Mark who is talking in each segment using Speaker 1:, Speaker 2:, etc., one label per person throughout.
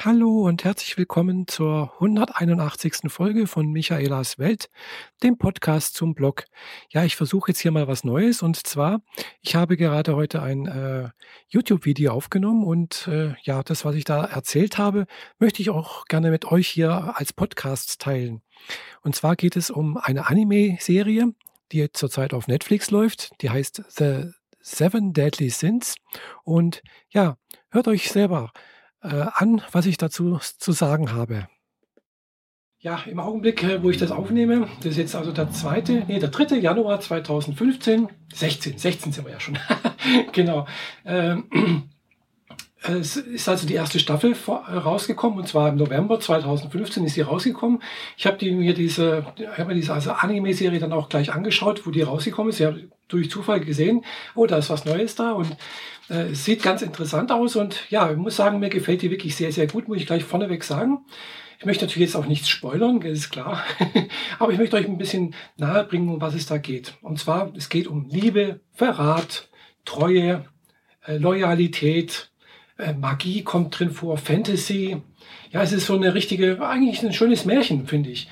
Speaker 1: Hallo und herzlich willkommen zur 181. Folge von Michaelas Welt, dem Podcast zum Blog. Ja, ich versuche jetzt hier mal was Neues und zwar, ich habe gerade heute ein äh, YouTube-Video aufgenommen und äh, ja, das, was ich da erzählt habe, möchte ich auch gerne mit euch hier als Podcast teilen. Und zwar geht es um eine Anime-Serie, die zurzeit auf Netflix läuft. Die heißt The Seven Deadly Sins und ja, hört euch selber an, was ich dazu zu sagen habe. Ja, im Augenblick, äh, wo ich das aufnehme, das ist jetzt also der zweite, nee, der dritte Januar 2015, 16, 16 sind wir ja schon, genau. Ähm, es ist also die erste Staffel äh, rausgekommen und zwar im November 2015 ist sie rausgekommen. Ich habe die, mir diese, habe mir diese also Anime-Serie dann auch gleich angeschaut, wo die rausgekommen ist. Ich habe durch Zufall gesehen, oh, da ist was Neues da und äh, sieht ganz interessant aus und ja, ich muss sagen, mir gefällt die wirklich sehr, sehr gut, muss ich gleich vorneweg sagen. Ich möchte natürlich jetzt auch nichts spoilern, ist klar. Aber ich möchte euch ein bisschen nahe bringen, um was es da geht. Und zwar, es geht um Liebe, Verrat, Treue, äh, Loyalität, äh, Magie kommt drin vor, Fantasy. Ja, es ist so eine richtige, eigentlich ein schönes Märchen, finde ich.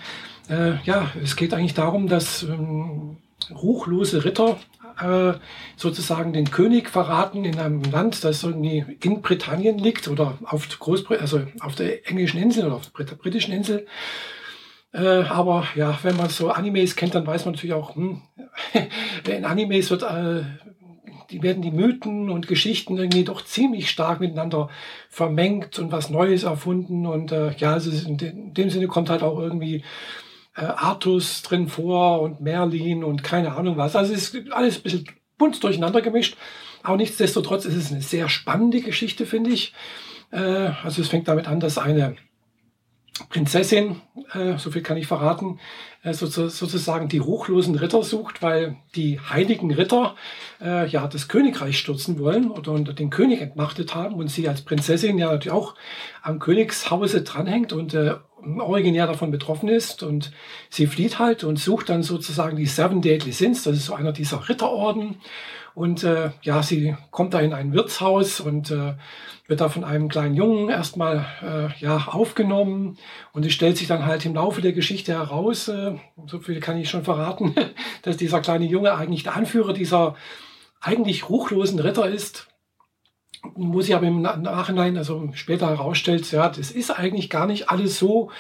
Speaker 1: Äh, ja, es geht eigentlich darum, dass ähm, ruchlose Ritter äh, sozusagen den König verraten in einem Land, das irgendwie in Britannien liegt oder auf, Großbrit also auf der englischen Insel oder auf der britischen Insel. Äh, aber ja, wenn man so Animes kennt, dann weiß man natürlich auch, hm, in Animes wird äh, die werden die Mythen und Geschichten irgendwie doch ziemlich stark miteinander vermengt und was Neues erfunden. Und äh, ja, also in, de in dem Sinne kommt halt auch irgendwie äh, Artus drin vor und Merlin und keine Ahnung was. Also es ist alles ein bisschen bunt durcheinander gemischt. Aber nichtsdestotrotz ist es eine sehr spannende Geschichte, finde ich. Äh, also es fängt damit an, dass eine Prinzessin, äh, so viel kann ich verraten, äh, so, sozusagen die ruchlosen Ritter sucht, weil die heiligen Ritter äh, ja das Königreich stürzen wollen oder, den König entmachtet haben und sie als Prinzessin ja natürlich auch am Königshause dranhängt und originär davon betroffen ist und sie flieht halt und sucht dann sozusagen die Seven Deadly Sins, das ist so einer dieser Ritterorden und äh, ja, sie kommt da in ein Wirtshaus und äh, wird da von einem kleinen Jungen erstmal äh, ja, aufgenommen. Und es stellt sich dann halt im Laufe der Geschichte heraus, äh, so viel kann ich schon verraten, dass dieser kleine Junge eigentlich der Anführer dieser eigentlich ruchlosen Ritter ist. Wo sich aber im Nachhinein, also später herausstellt, ja, das ist eigentlich gar nicht alles so,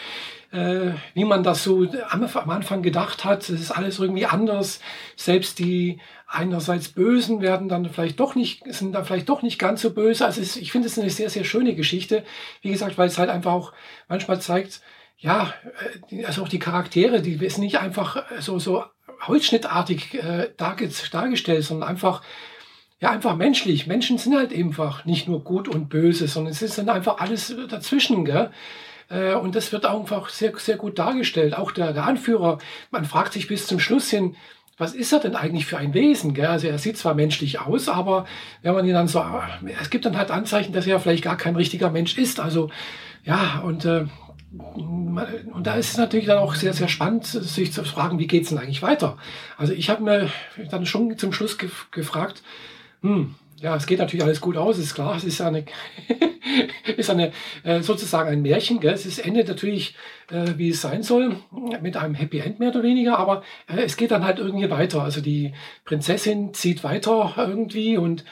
Speaker 1: äh, wie man das so am, am Anfang gedacht hat. Es ist alles irgendwie anders. Selbst die einerseits Bösen werden dann vielleicht doch nicht, sind dann vielleicht doch nicht ganz so böse. Also es, ich finde es eine sehr, sehr schöne Geschichte. Wie gesagt, weil es halt einfach auch manchmal zeigt, ja, äh, also auch die Charaktere, die sind nicht einfach so, so holzschnittartig äh, dargestellt, sondern einfach, ja, einfach menschlich. Menschen sind halt einfach nicht nur gut und böse, sondern es ist dann einfach alles dazwischen, gell? Äh, und das wird auch einfach sehr, sehr gut dargestellt. Auch der, der Anführer, man fragt sich bis zum Schluss hin, was ist er denn eigentlich für ein Wesen? Gell? Also er sieht zwar menschlich aus, aber wenn man ihn dann so, es gibt dann halt Anzeichen, dass er vielleicht gar kein richtiger Mensch ist. Also ja, und, äh, und da ist es natürlich dann auch sehr, sehr spannend, sich zu fragen, wie geht's denn eigentlich weiter? Also ich habe mir dann schon zum Schluss gef gefragt, hm, ja, es geht natürlich alles gut aus, ist klar. Es ist eine, ist eine äh, sozusagen ein Märchen. Gell? Es endet natürlich, äh, wie es sein soll, mit einem Happy End mehr oder weniger, aber äh, es geht dann halt irgendwie weiter. Also die Prinzessin zieht weiter irgendwie und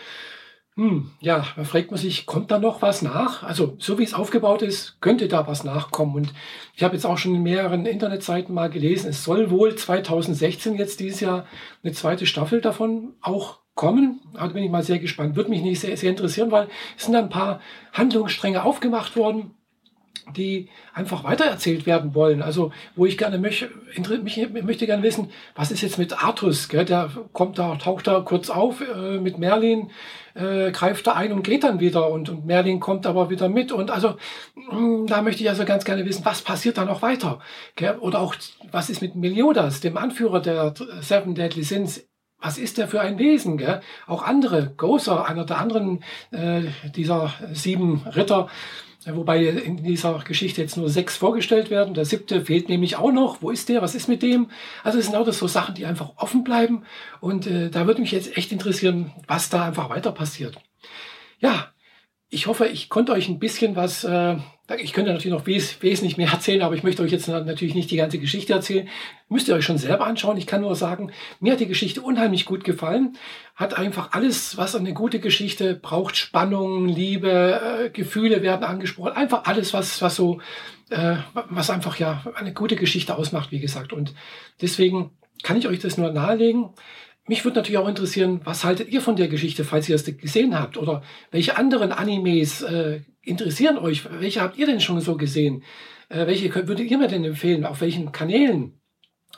Speaker 1: hm, ja, da fragt man sich, kommt da noch was nach? Also so wie es aufgebaut ist, könnte da was nachkommen. Und ich habe jetzt auch schon in mehreren Internetseiten mal gelesen, es soll wohl 2016 jetzt dieses Jahr eine zweite Staffel davon auch kommen. Da bin ich mal sehr gespannt. Würde mich nicht sehr, sehr interessieren, weil es sind ein paar Handlungsstränge aufgemacht worden, die einfach weitererzählt werden wollen. Also, wo ich gerne möchte, mich, möchte gerne wissen, was ist jetzt mit Artus? Gell? Der kommt da, taucht da kurz auf äh, mit Merlin, äh, greift da ein und geht dann wieder und, und Merlin kommt aber wieder mit. Und also, mh, hm, da möchte ich also ganz gerne wissen, was passiert da noch weiter? Gell? Oder auch, was ist mit Meliodas, dem Anführer der Seven Deadly Sins? Was ist der für ein Wesen? Gell? Auch andere, Gozer, einer der anderen äh, dieser sieben Ritter, äh, wobei in dieser Geschichte jetzt nur sechs vorgestellt werden. Der siebte fehlt nämlich auch noch. Wo ist der? Was ist mit dem? Also es sind auch das so Sachen, die einfach offen bleiben. Und äh, da würde mich jetzt echt interessieren, was da einfach weiter passiert. Ja, ich hoffe, ich konnte euch ein bisschen was, äh, ich könnte natürlich noch wes wesentlich mehr erzählen, aber ich möchte euch jetzt natürlich nicht die ganze Geschichte erzählen. Müsst ihr euch schon selber anschauen. Ich kann nur sagen, mir hat die Geschichte unheimlich gut gefallen. Hat einfach alles, was eine gute Geschichte braucht. Spannung, Liebe, äh, Gefühle werden angesprochen. Einfach alles, was, was so, äh, was einfach ja eine gute Geschichte ausmacht, wie gesagt. Und deswegen kann ich euch das nur nahelegen. Mich würde natürlich auch interessieren, was haltet ihr von der Geschichte, falls ihr es gesehen habt? Oder welche anderen Animes äh, interessieren euch? Welche habt ihr denn schon so gesehen? Äh, welche könnt, würdet ihr mir denn empfehlen? Auf welchen Kanälen?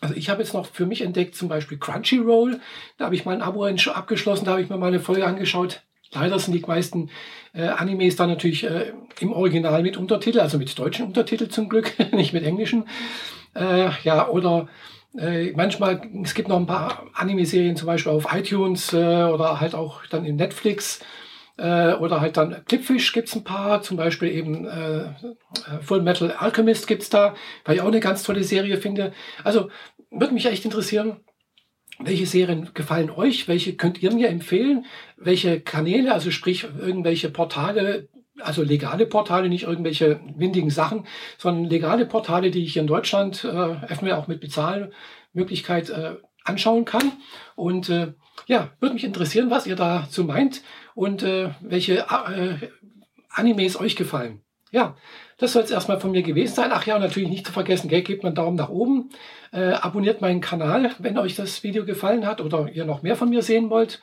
Speaker 1: Also ich habe jetzt noch für mich entdeckt zum Beispiel Crunchyroll. Da habe ich mein Abo abgeschlossen, da habe ich mir mal eine Folge angeschaut. Leider sind die meisten äh, Animes da natürlich äh, im Original mit Untertitel, also mit deutschen Untertitel zum Glück, nicht mit englischen. Äh, ja, oder äh, manchmal, es gibt noch ein paar Anime-Serien zum Beispiel auf iTunes äh, oder halt auch dann in Netflix äh, oder halt dann Clipfish gibt es ein paar, zum Beispiel eben äh, äh, Full Metal Alchemist gibt es da, weil ich auch eine ganz tolle Serie finde. Also würde mich echt interessieren, welche Serien gefallen euch? Welche könnt ihr mir empfehlen? Welche Kanäle, also sprich irgendwelche Portale, also legale Portale, nicht irgendwelche windigen Sachen, sondern legale Portale, die ich hier in Deutschland äh, auch mit Bezahlmöglichkeit äh, anschauen kann. Und äh, ja, würde mich interessieren, was ihr dazu meint und äh, welche äh, Animes euch gefallen. Ja, das soll es erstmal von mir gewesen sein. Ach ja, natürlich nicht zu vergessen, gell, gebt mir einen Daumen nach oben, äh, abonniert meinen Kanal, wenn euch das Video gefallen hat oder ihr noch mehr von mir sehen wollt.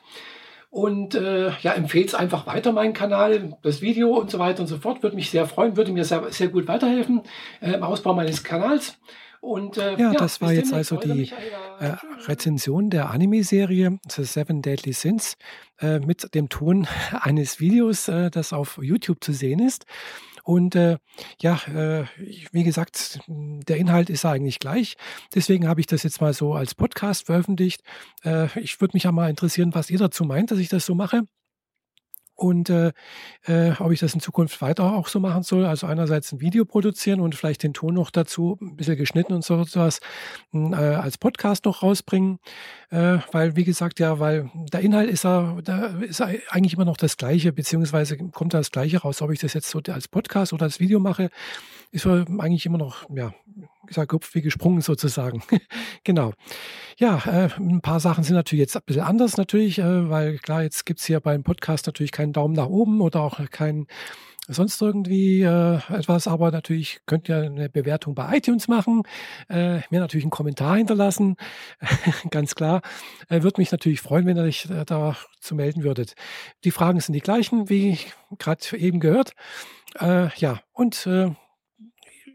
Speaker 1: Und äh, ja, empfehlt es einfach weiter, meinen Kanal, das Video und so weiter und so fort. Würde mich sehr freuen, würde mir sehr, sehr gut weiterhelfen äh, im Ausbau meines Kanals. Und, äh, ja, ja, das war jetzt also die äh, Rezension der Anime-Serie The Seven Deadly Sins äh, mit dem Ton eines Videos, äh, das auf YouTube zu sehen ist. Und äh, ja, äh, wie gesagt, der Inhalt ist eigentlich gleich. Deswegen habe ich das jetzt mal so als Podcast veröffentlicht. Äh, ich würde mich ja mal interessieren, was ihr dazu meint, dass ich das so mache und äh, äh, ob ich das in Zukunft weiter auch so machen soll. Also einerseits ein Video produzieren und vielleicht den Ton noch dazu, ein bisschen geschnitten und so was, hm, äh, als Podcast noch rausbringen. Äh, weil, wie gesagt, ja, weil der Inhalt ist ja, da ist eigentlich immer noch das Gleiche, beziehungsweise kommt da das Gleiche raus, ob ich das jetzt so als Podcast oder als Video mache, ist eigentlich immer noch, ja, gesagt, Kopf wie gesprungen sozusagen. genau. Ja, äh, ein paar Sachen sind natürlich jetzt ein bisschen anders natürlich, äh, weil klar, jetzt gibt es hier beim Podcast natürlich keinen Daumen nach oben oder auch keinen sonst irgendwie äh, etwas, aber natürlich könnt ihr eine Bewertung bei iTunes machen, äh, mir natürlich einen Kommentar hinterlassen, ganz klar. Äh, Würde mich natürlich freuen, wenn ihr euch äh, da zu melden würdet. Die Fragen sind die gleichen, wie gerade eben gehört. Äh, ja, und äh,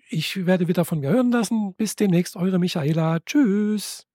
Speaker 1: ich werde wieder von mir hören lassen. Bis demnächst, eure Michaela. Tschüss.